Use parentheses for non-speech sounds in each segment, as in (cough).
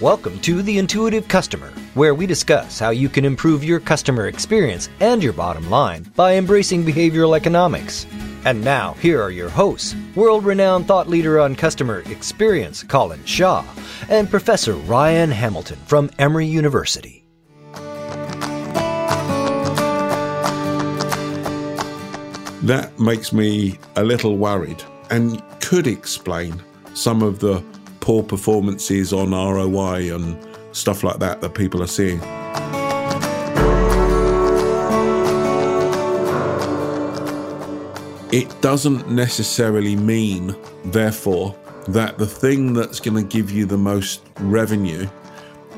Welcome to The Intuitive Customer, where we discuss how you can improve your customer experience and your bottom line by embracing behavioral economics. And now, here are your hosts world renowned thought leader on customer experience, Colin Shaw, and Professor Ryan Hamilton from Emory University. That makes me a little worried and could explain some of the poor performances on ROI and stuff like that that people are seeing. It doesn't necessarily mean, therefore, that the thing that's going to give you the most revenue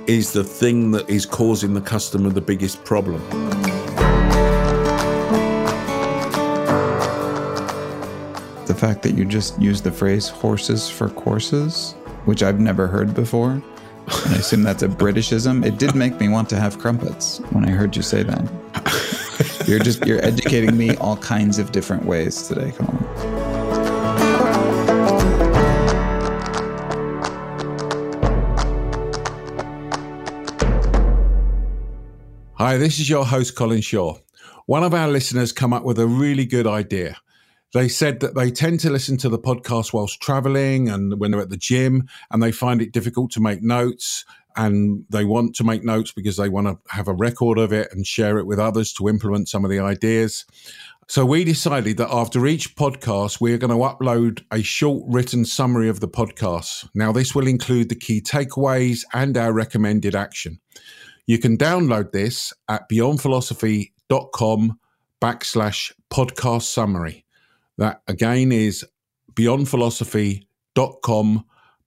is the thing that is causing the customer the biggest problem. The fact that you just used the phrase horses for courses, which I've never heard before, and I assume that's a Britishism, it did make me want to have crumpets when I heard you say that. You're just you're educating me all kinds of different ways today, Colin. Hi, this is your host, Colin Shaw. One of our listeners come up with a really good idea. They said that they tend to listen to the podcast whilst traveling and when they're at the gym, and they find it difficult to make notes. And they want to make notes because they want to have a record of it and share it with others to implement some of the ideas. So we decided that after each podcast, we're going to upload a short written summary of the podcast. Now, this will include the key takeaways and our recommended action. You can download this at beyondphilosophy.com backslash podcast summary. That again is beyondphilosophy.com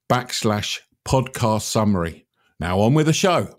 backslash podcast summary. Now on with the show.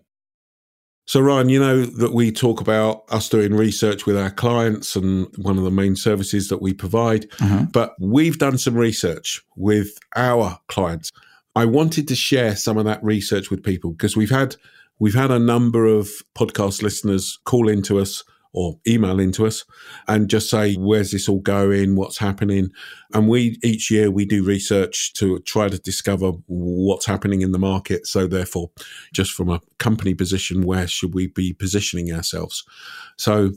So, Ryan, you know that we talk about us doing research with our clients and one of the main services that we provide, Uh-huh. but we've done some research with our clients. I wanted to share some of that research with people because we've had we've had a number of podcast listeners call into us or email into us and just say where's this all going what's happening and we each year we do research to try to discover what's happening in the market so therefore just from a company position where should we be positioning ourselves so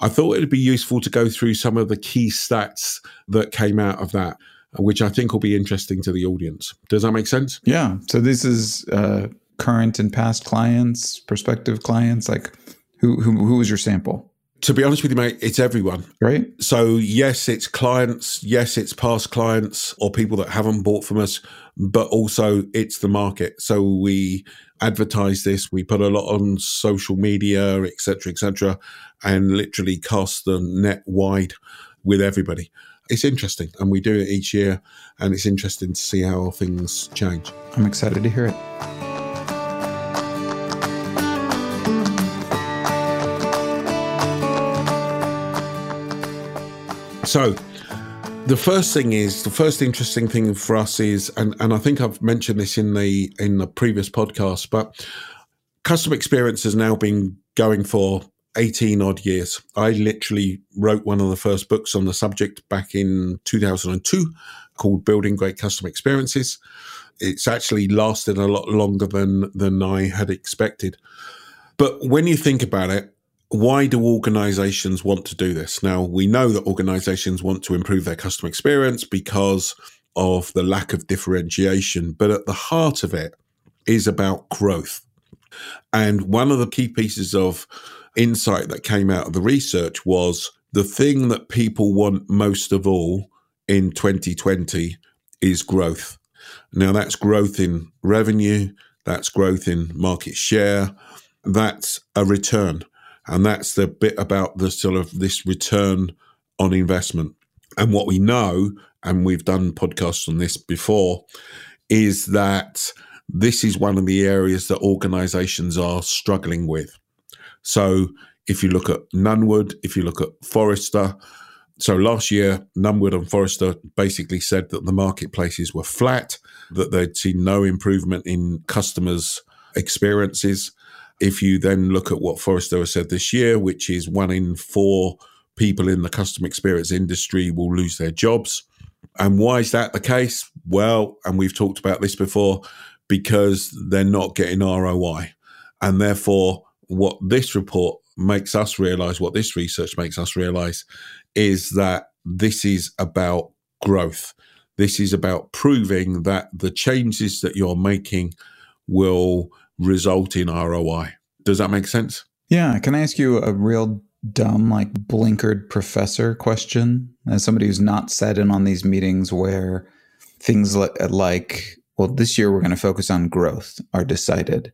i thought it'd be useful to go through some of the key stats that came out of that which i think will be interesting to the audience does that make sense Yeah. So this is uh, current and past clients, prospective clients. Like, who who who was your sample? To be honest with you mate it's everyone Right. So, yes, it's clients, yes, it's past clients or people that haven't bought from us, but also it's the market. So, we advertise this, we put a lot on social media, etc., etc., and literally cast the net wide with everybody. It's interesting, and we do it each year, and it's interesting to see how things change. I'm excited to hear it. So, the first thing is the first interesting thing for us is, and, and I think I've mentioned this in the in the previous podcast, but customer experience has now been going for 18 odd years. I literally wrote one of the first books on the subject back in 2002 called Building Great Customer Experiences. It's actually lasted a lot longer than than I had expected. But when you think about it, why do organizations want to do this? Now, we know that organizations want to improve their customer experience because of the lack of differentiation, but at the heart of it is about growth. And one of the key pieces of insight that came out of the research was the thing that people want most of all in 2020 is growth. Now, that's growth in revenue, that's growth in market share, that's a return. And that's the bit about the sort of this return on investment. And what we know, and we've done podcasts on this before, is that this is one of the areas that organizations are struggling with. So if you look at Nunwood, if you look at Forrester, so last year, Nunwood and Forrester basically said that the marketplaces were flat, that they'd seen no improvement in customers' experiences. If you then look at what Forrester has said this year, which is one in four people in the customer experience industry will lose their jobs. And why is that the case? Well, and we've talked about this before, because they're not getting ROI. And therefore, what this report makes us realize, what this research makes us realize, is that this is about growth. This is about proving that the changes that you're making will result in ROI. Does that make sense? Yeah. Can I ask you a real dumb, like blinkered professor question? As somebody who's not sat in on these meetings where things like, well, this year we're going to focus on growth are decided.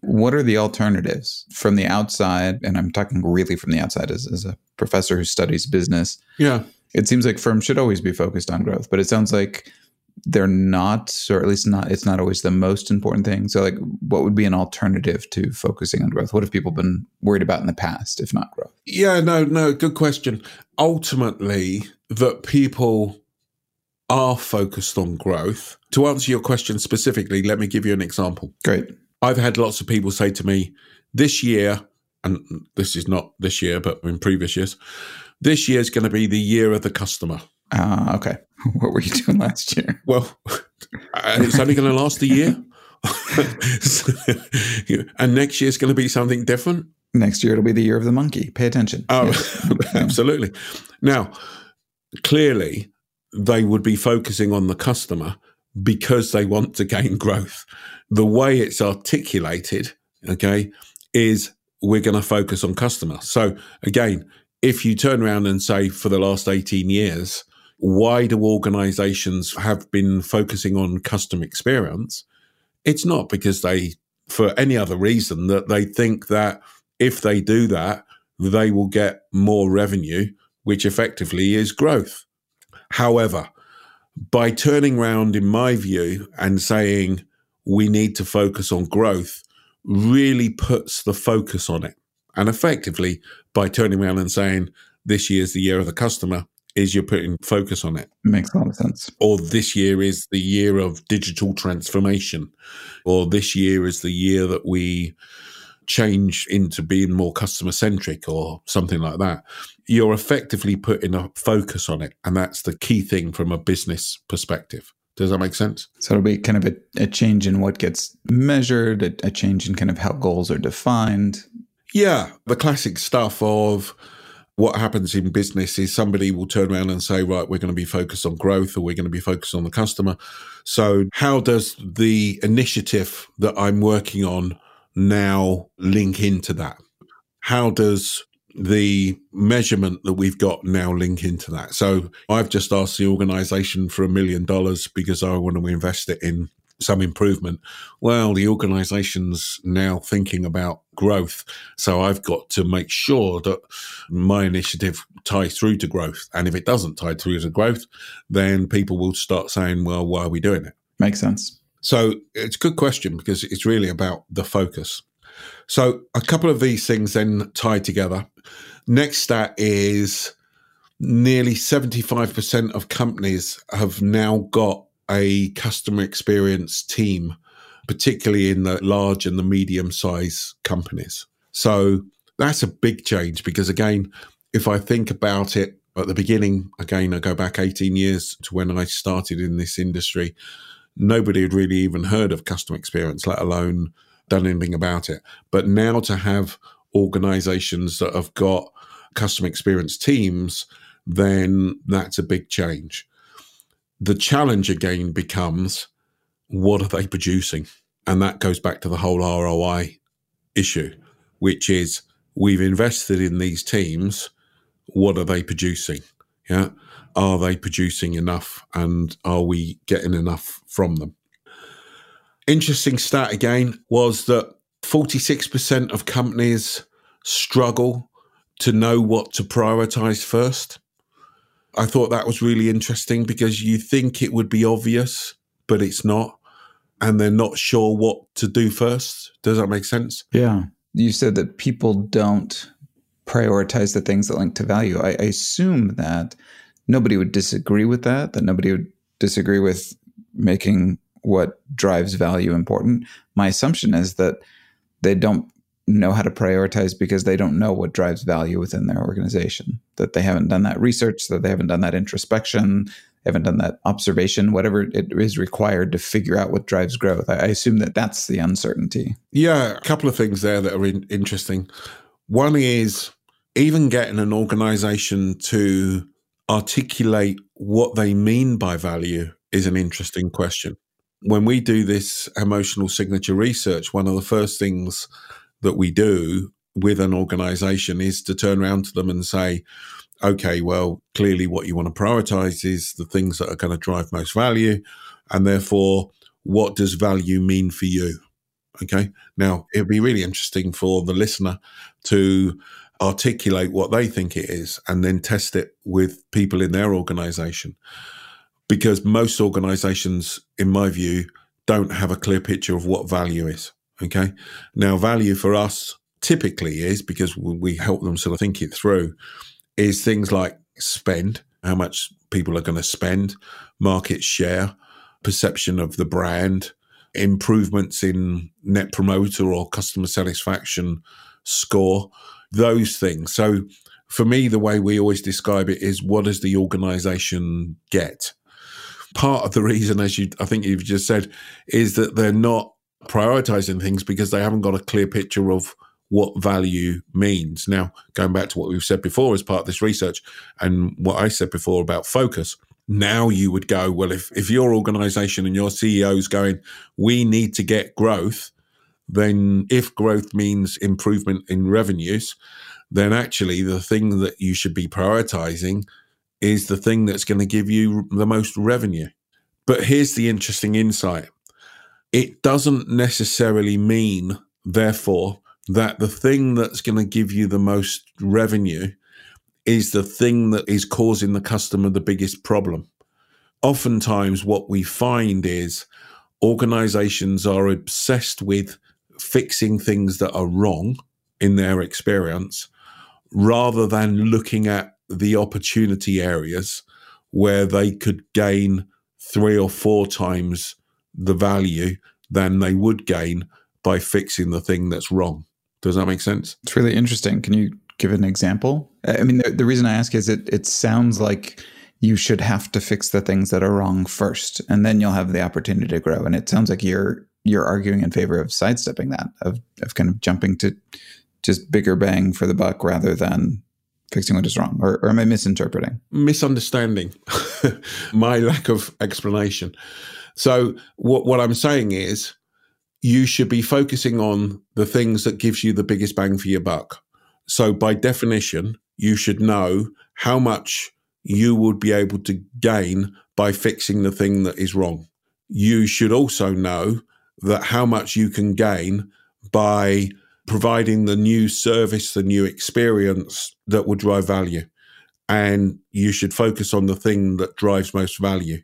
What are the alternatives from the outside? And I'm talking really from the outside as, as a professor who studies business. Yeah. It seems like firms should always be focused on growth, but it sounds like they're not, or at least not, it's not always the most important thing. So, like, what would be an alternative to focusing on growth? What have people been worried about in the past, if not growth? Yeah, no, no, good question. Ultimately, that people are focused on growth. To answer your question specifically, let me give you an example. Great. I've had lots of people say to me, this year, and this is not this year, but in previous years, this year is going to be the year of the customer. Uh, okay. (laughs) What were you doing last year? (laughs) Well, it's only going to last a year. (laughs) and next year is going to be something different. Next year it'll be the year of the monkey. Pay attention. Oh, absolutely. Now, clearly, they would be focusing on the customer because they want to gain growth. The way it's articulated, okay, is we're going to focus on customer. So again, if you turn around and say for the last 18 years, why do organizations have been focusing on customer experience? It's not because they, for any other reason, that they think that if they do that, they will get more revenue, which effectively is growth. However, by turning around, in my view, and saying we need to focus on growth, really puts the focus on it. And effectively, by turning around and saying this year's the year of the customer, is you're putting focus on it. Makes a lot of sense. Or this year is the year of digital transformation, or this year is the year that we change into being more customer centric or something like that. You're effectively putting a focus on it. And that's the key thing from a business perspective. Does that make sense? So it'll be kind of a, a change in what gets measured, a, a change in kind of how goals are defined. Yeah, the classic stuff of what happens in business is somebody will turn around and say, right, we're going to be focused on growth or we're going to be focused on the customer. So, how does the initiative that I'm working on now link into that? How does the measurement that we've got now link into that? So, I've just asked the organization for a million dollars because I want to invest it in some improvement. Well, the organization's now thinking about growth. So I've got to make sure that my initiative ties through to growth. And if it doesn't tie through to growth, then people will start saying, well, why are we doing it? Makes sense. So it's a good question because it's really about the focus. So a couple of these things then tie together. Next stat is nearly 75% of companies have now got a customer experience team, particularly in the large and the medium size companies. So that's a big change because, again, if I think about it at the beginning, again, I go back 18 years to when I started in this industry, nobody had really even heard of customer experience, let alone done anything about it. But now to have organizations that have got customer experience teams, then that's a big change. The challenge again becomes what are they producing? And that goes back to the whole ROI issue, which is we've invested in these teams. What are they producing? Yeah. Are they producing enough and are we getting enough from them? Interesting stat again was that 46% of companies struggle to know what to prioritize first. I thought that was really interesting because you think it would be obvious, but it's not. And they're not sure what to do first. Does that make sense? Yeah. You said that people don't prioritize the things that link to value. I, I assume that nobody would disagree with that, that nobody would disagree with making what drives value important. My assumption is that they don't know how to prioritize because they don't know what drives value within their organization, that they haven't done that research, that they haven't done that introspection, haven't done that observation, whatever it is required to figure out what drives growth. I, assume that that's the uncertainty. Yeah, a couple of things there that are in, interesting. One is even getting an organization to articulate what they mean by value is an interesting question. When we do this emotional signature research, one of the first things that we do with an organization is to turn around to them and say, okay, well, clearly what you want to prioritize is the things that are going to drive most value. And therefore, what does value mean for you? Okay. Now, it'd be really interesting for the listener to articulate what they think it is and then test it with people in their organization. Because most organizations, in my view, don't have a clear picture of what value is. Okay. Now, value for us typically is because we help them sort of think it through is things like spend, how much people are going to spend, market share, perception of the brand, improvements in net promoter or customer satisfaction score, those things. So for me, the way we always describe it is what does the organization get? Part of the reason, as you I think you've just said, is that they're not prioritizing things because they haven't got a clear picture of what value means. Now, going back to what we've said before as part of this research and what I said before about focus, now you would go, well, if, if your organization and your CEO is going, we need to get growth, then if growth means improvement in revenues, then actually the thing that you should be prioritizing is the thing that's going to give you the most revenue. But here's the interesting insight it doesn't necessarily mean, therefore, that the thing that's going to give you the most revenue is the thing that is causing the customer the biggest problem. Oftentimes, what we find is organizations are obsessed with fixing things that are wrong in their experience rather than looking at the opportunity areas where they could gain three or four times the value than they would gain by fixing the thing that's wrong. Does that make sense? It's really interesting. Can you give an example? I mean, the, the reason I ask is it it sounds like you should have to fix the things that are wrong first, and then you'll have the opportunity to grow. And it sounds like you're you're arguing in favor of sidestepping that, of of kind of jumping to just bigger bang for the buck rather than fixing what is wrong. Or, or am I misinterpreting? Misunderstanding (laughs) my lack of explanation. So what what I'm saying is you should be focusing on the things that gives you the biggest bang for your buck. So by definition, you should know how much you would be able to gain by fixing the thing that is wrong. You should also know that how much you can gain by providing the new service, the new experience that will drive value. And you should focus on the thing that drives most value.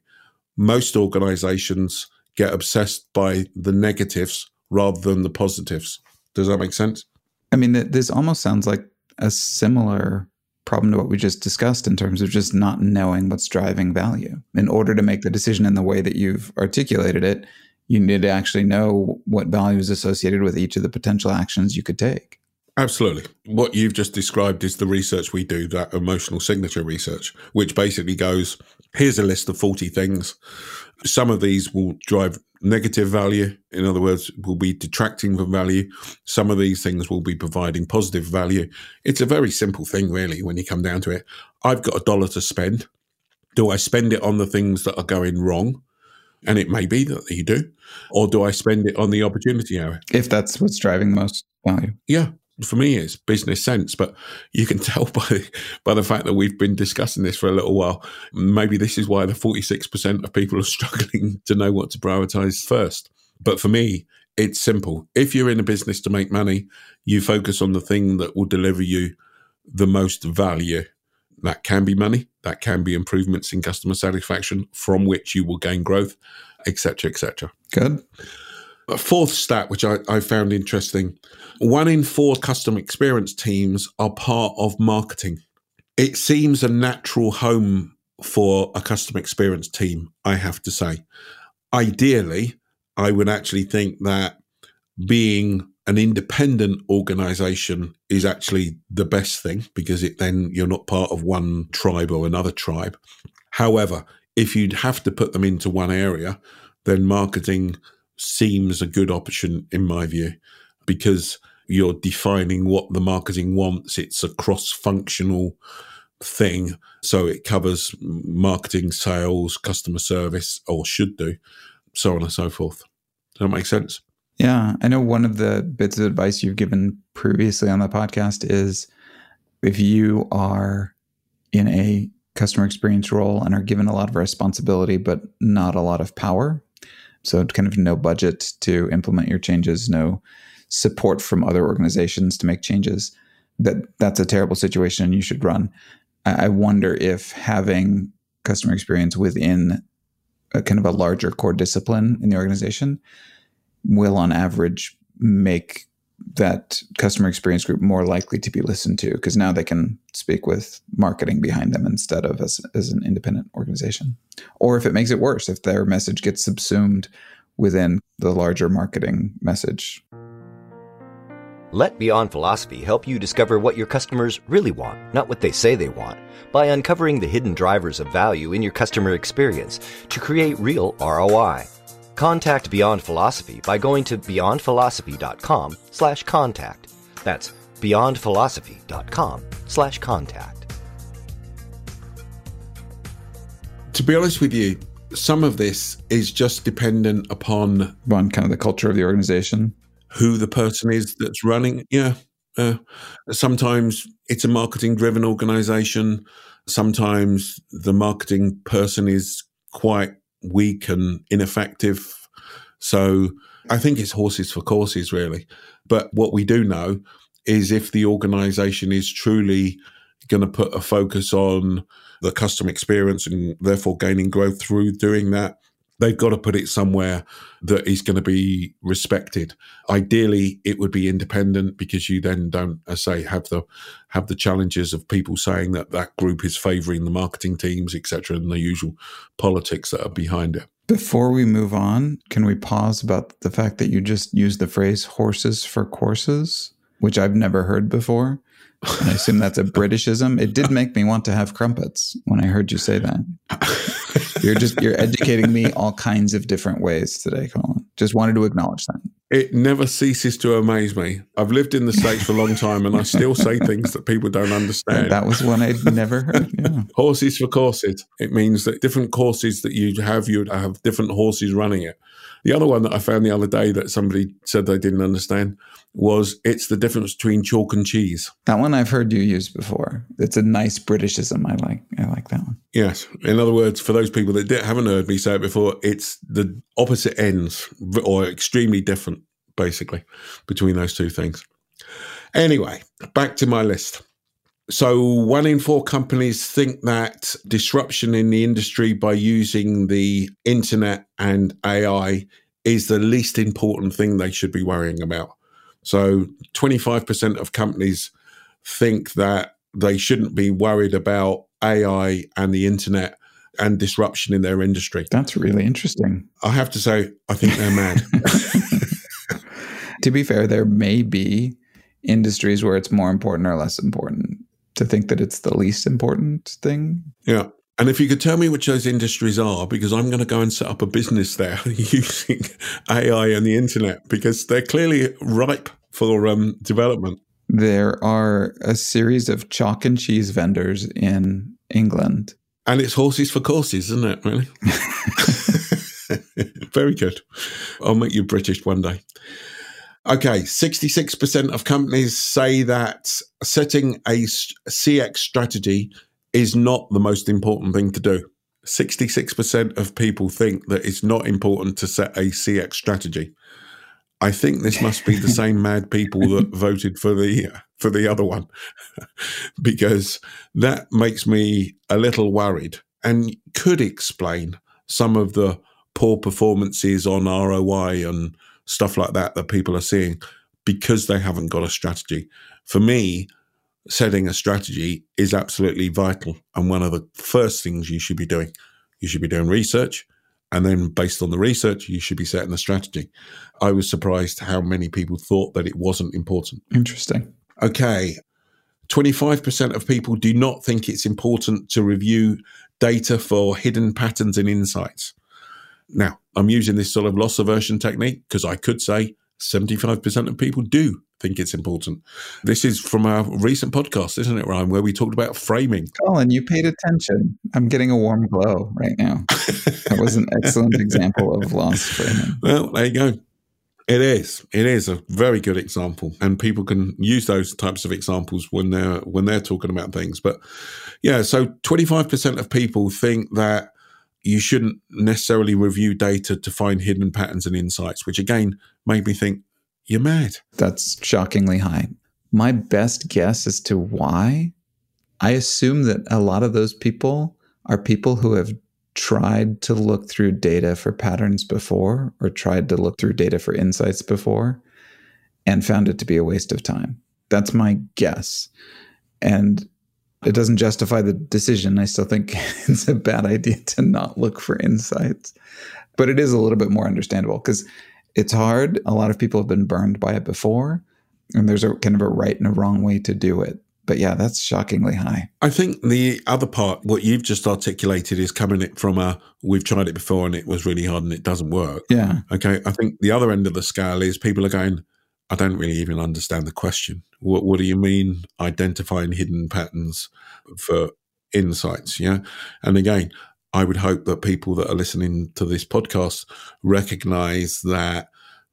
Most organizations get obsessed by the negatives rather than the positives. Does that make sense? I mean, this almost sounds like a similar problem to what we just discussed in terms of just not knowing what's driving value. In order to make the decision in the way that you've articulated it, you need to actually know what value is associated with each of the potential actions you could take. Absolutely. What you've just described is the research we do, that emotional signature research, which basically goes here's a list of 40 things. Some of these will drive negative value. In other words, will be detracting from value. Some of these things will be providing positive value. It's a very simple thing, really, when you come down to it. I've got a dollar to spend. Do I spend it on the things that are going wrong? And it may be that you do. Or do I spend it on the opportunity area? If that's what's driving the most value. Yeah for me it's business sense but you can (laughs) tell by by the fact that we've been discussing this for a little while. Maybe this is why the 46% of people are (laughs) struggling to know what to prioritize first. But for me it's simple. If you're in a business to make money you focus on the thing that will deliver you the most value. That can be money. That can be improvements in customer satisfaction from which you will gain growth etc etc good a fourth stat, which I, I found interesting one in four customer experience teams are part of marketing. It seems a natural home for a customer experience team, I have to say. Ideally, I would actually think that being an independent organization is actually the best thing because it then you're not part of one tribe or another tribe. However, if you'd have to put them into one area, then marketing seems a good option in my view because you're defining what the marketing wants. It's a cross functional thing. So it covers marketing, sales, customer service, or should do, so on and so forth. Does that make sense? Yeah. I know one of the bits of advice you've given previously on the podcast is if you are in a customer experience role and are given a lot of responsibility, but not a lot of power. So, kind of no budget to implement your changes, no support from other organizations to make changes. That that's a terrible situation, and you should run. I wonder if having customer experience within a kind of a larger core discipline in the organization will, on average, make that customer experience group more likely to be listened to because now they can speak with marketing behind them instead of as, as an independent organization. Or if it makes it worse, if their message gets subsumed within the larger marketing message. Let Beyond Philosophy help you discover what your customers really want, not what they say they want, by uncovering the hidden drivers of value in your customer experience to create real ROI. Contact Beyond Philosophy by going to beyondphilosophy.com slash contact. That's beyondphilosophy.com slash contact. To be honest with you, some of this is just dependent upon one kind of the culture of the organization, who the person is that's running. Yeah. Uh, sometimes it's a marketing driven organization. Sometimes the marketing person is quite weak and ineffective. So I think it's horses for courses, really. But what we do know is if the organization is truly going to put a focus on the customer experience and therefore gaining growth through doing that, they've got to put it somewhere that is going to be respected. Ideally, it would be independent because you then don't, as I say, have the have the challenges of people saying that that group is favouring the marketing teams, etc., and the usual politics that are behind it. Before we move on, can we pause about the fact that you just used the phrase "horses for courses," which I've never heard before? I assume that's a Britishism. It did make me want to have crumpets when I heard you say that. You're just you're educating me all kinds of different ways today, Colin. Just wanted to acknowledge that. It never ceases to amaze me. I've lived in the States for a long time and I still say things that people don't understand. That was one I'd never heard. Yeah. Horses for courses. It means that different courses that you have, you'd have different horses running it. The other one that I found the other day that somebody said they didn't understand was it's the difference between chalk and cheese. That one I've heard you use before. It's a nice Britishism. I like. I like that one. Yes. In other words, for those people that haven't heard me say it before, it's the opposite ends or extremely different, basically, between those two things. Anyway, back to my list. So, one in four companies think that disruption in the industry by using the internet and AI is the least important thing they should be worrying about. So, 25% of companies think that they shouldn't be worried about AI and the internet and disruption in their industry. That's really interesting. I have to say, I think they're mad. (laughs) (laughs) to be fair, there may be industries where it's more important or less important to think that it's the least important thing. Yeah. And if you could tell me which those industries are, because I'm going to go and set up a business there (laughs) using AI and the internet, because they're clearly ripe for um, development. There are a series of chalk and cheese vendors in England. And it's horses for courses, isn't it, really? (laughs) (laughs) Very good. I'll make you British one day. Okay, 66% of companies say that setting a CX strategy is not the most important thing to do. 66% of people think that it's not important to set a CX strategy. I think this must be the same (laughs) mad people that voted for the for the other one (laughs) because that makes me a little worried and could explain some of the poor performances on ROI and stuff like that that people are seeing because they haven't got a strategy. For me, setting a strategy is absolutely vital and one of the first things you should be doing. You should be doing research and then based on the research you should be setting a strategy. I was surprised how many people thought that it wasn't important. Interesting. Okay. 25% of people do not think it's important to review data for hidden patterns and insights. Now, I'm using this sort of loss aversion technique because I could say 75% of people do think it's important. This is from our recent podcast, isn't it, Ryan, where we talked about framing. Colin, you paid attention. I'm getting a warm glow right now. that was an excellent example of loss framing. Well, there you go. It is. It is a very good example, and people can use those types of examples when they're when they're talking about things. But yeah, so twenty five percent of people think that you shouldn't necessarily review data to find hidden patterns and insights, which again made me think you're mad. That's shockingly high. My best guess as to why, I assume that a lot of those people are people who have tried to look through data for patterns before or tried to look through data for insights before and found it to be a waste of time. That's my guess. And it doesn't justify the decision. I still think (laughs) it's a bad idea to not look for insights. But it is a little bit more understandable because it's hard. A lot of people have been burned by it before, and there's a kind of a right and a wrong way to do it. But yeah, that's shockingly high. I think the other part, what you've just articulated, is coming it from a we've tried it before and it was really hard and it doesn't work. Yeah. Okay. I think the other end of the scale is people are going, I don't really even understand the question. What, what do you mean identifying hidden patterns for insights? Yeah. And again, I would hope that people that are listening to this podcast recognize that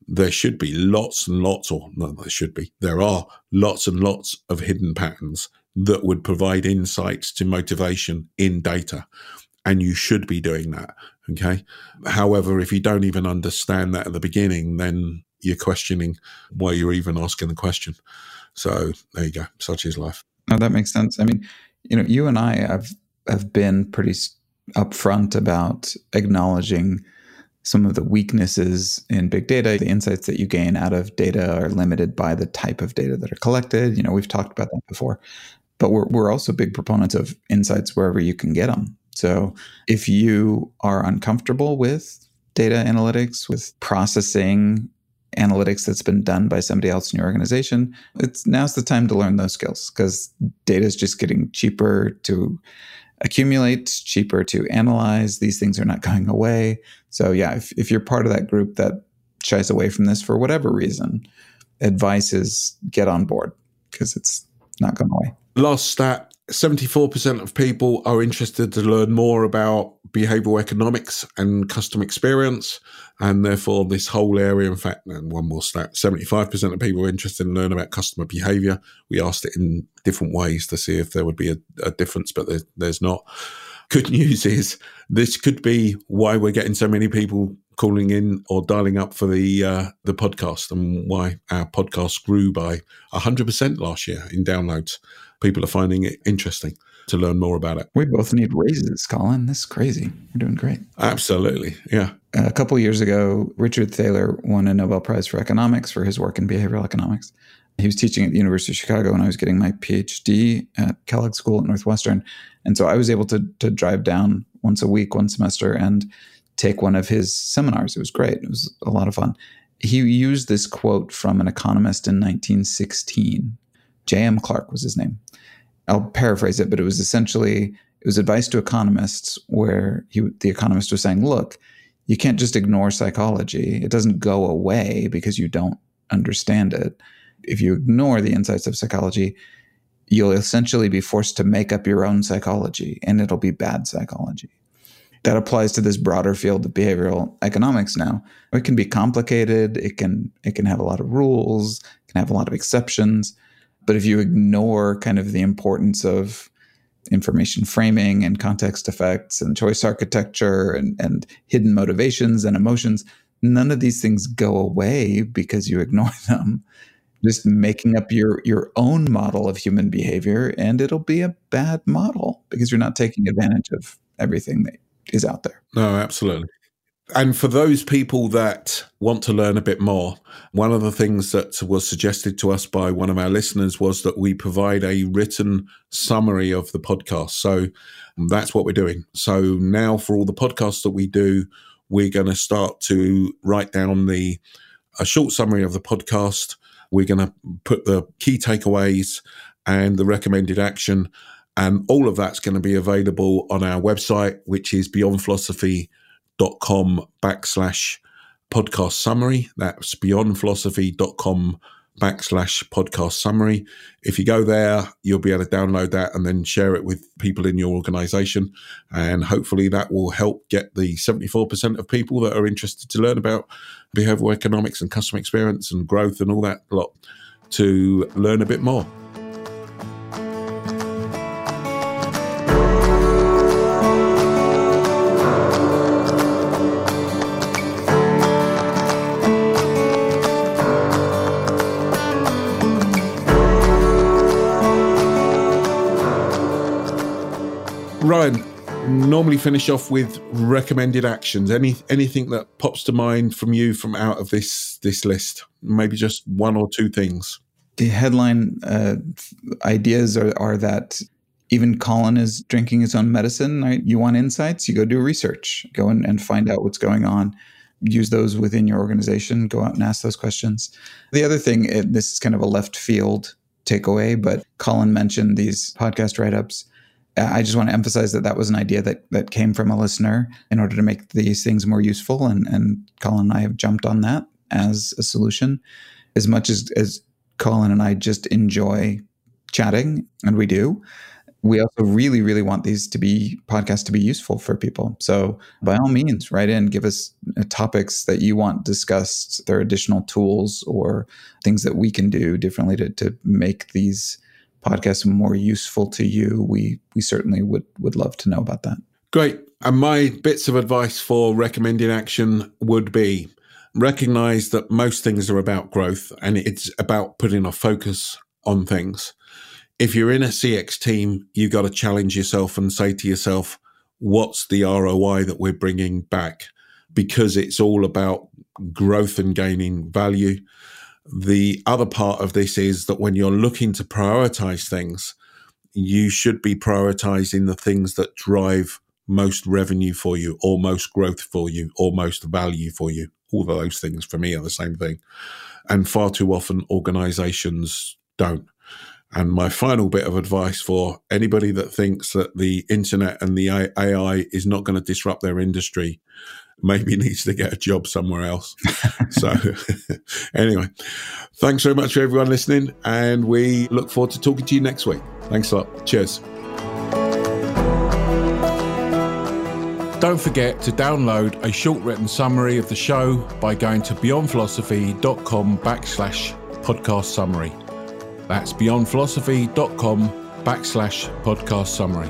there should be lots and lots, or no, there should be, there are lots and lots of hidden patterns that would provide insights to motivation in data. And you should be doing that. Okay. However, if you don't even understand that at the beginning, then you're questioning why you're even asking the question. So there you go. Such is life. No, that makes sense. I mean, you know, you and I have have been pretty upfront about acknowledging some of the weaknesses in big data. The insights that you gain out of data are limited by the type of data that are collected. You know, we've talked about that before. But we're, we're also big proponents of insights wherever you can get them. So if you are uncomfortable with data analytics, with processing analytics that's been done by somebody else in your organization, it's now's the time to learn those skills because data is just getting cheaper to accumulate, cheaper to analyze. These things are not going away. So, yeah, if, if you're part of that group that shies away from this for whatever reason, advice is get on board because it's not going away. Last stat 74% of people are interested to learn more about behavioral economics and customer experience. And therefore, this whole area, in fact, and one more stat 75% of people are interested in learning about customer behavior. We asked it in different ways to see if there would be a, a difference, but there, there's not. Good (laughs) news is this could be why we're getting so many people calling in or dialing up for the uh, the podcast and why our podcast grew by 100% last year in downloads. People are finding it interesting to learn more about it. We both need raises, Colin. This is crazy. We're doing great. Absolutely. Yeah. A couple years ago, Richard Thaler won a Nobel Prize for economics for his work in behavioral economics. He was teaching at the University of Chicago when I was getting my PhD at Kellogg School at Northwestern. And so I was able to, to drive down once a week, one semester, and take one of his seminars. It was great. It was a lot of fun. He used this quote from an economist in 1916. J.M. Clark was his name. I'll paraphrase it, but it was essentially it was advice to economists where he, the economist was saying, "Look, you can't just ignore psychology. It doesn't go away because you don't understand it. If you ignore the insights of psychology, you'll essentially be forced to make up your own psychology, and it'll be bad psychology." that applies to this broader field of behavioral economics now. It can be complicated, it can it can have a lot of rules, it can have a lot of exceptions, but if you ignore kind of the importance of information framing and context effects and choice architecture and, and hidden motivations and emotions, none of these things go away because you ignore (laughs) them. Just making up your your own model of human behavior, and it'll be a bad model because you're not taking advantage of everything that is out there. No, absolutely. And for those people that want to learn a bit more, one of the things that was suggested to us by one of our listeners was that we provide a written summary of the podcast. So that's what we're doing. So now for all the podcasts that we do, we're going to start to write down the a short summary of the podcast. We're going to put the key takeaways and the recommended action. And all of that's going to be available on our website, which is beyondphilosophy.com backslash podcast summary. That's beyondphilosophy.com backslash podcast summary. If you go there, you'll be able to download that and then share it with people in your organization. And hopefully that will help get the 74% of people that are interested to learn about behavioral economics and customer experience and growth and all that lot to learn a bit more. Normally finish off with recommended actions. Any anything that pops to mind from you from out of this this list? Maybe just one or two things. The headline uh, ideas are, are that even Colin is drinking his own medicine. Right? You want insights? You go do research. Go in and find out what's going on. Use those within your organization. Go out and ask those questions. The other thing, this is kind of a left field takeaway, but Colin mentioned these podcast write ups I just want to emphasize that that was an idea that that came from a listener in order to make these things more useful. And, and Colin and I have jumped on that as a solution. As much as, as Colin and I just enjoy chatting, and we do, we also really, really want these to be podcasts to be useful for people. So by all means, write in, give us uh, topics that you want discussed. There are additional tools or things that we can do differently to, to make these podcast more useful to you, we we certainly would would love to know about that. Great. And my bits of advice for recommending action would be recognize that most things are about growth and it's about putting a focus on things. If you're in a CX team, you've got to challenge yourself and say to yourself, what's the ROI that we're bringing back? Because it's all about growth and gaining value. The other part of this is that when you're looking to prioritize things, you should be prioritizing the things that drive most revenue for you, or most growth for you, or most value for you. All of those things for me are the same thing. And far too often organizations don't. And my final bit of advice for anybody that thinks that the internet and the AI is not going to disrupt their industry maybe needs to get a job somewhere else. so, (laughs) anyway, thanks very much for everyone listening, and we look forward to talking to you next week. Thanks a lot. Cheers. Don't forget to download a short written summary of the show by going to beyondphilosophy.com backslash podcast summary. That's beyondphilosophy.com backslash podcast summary.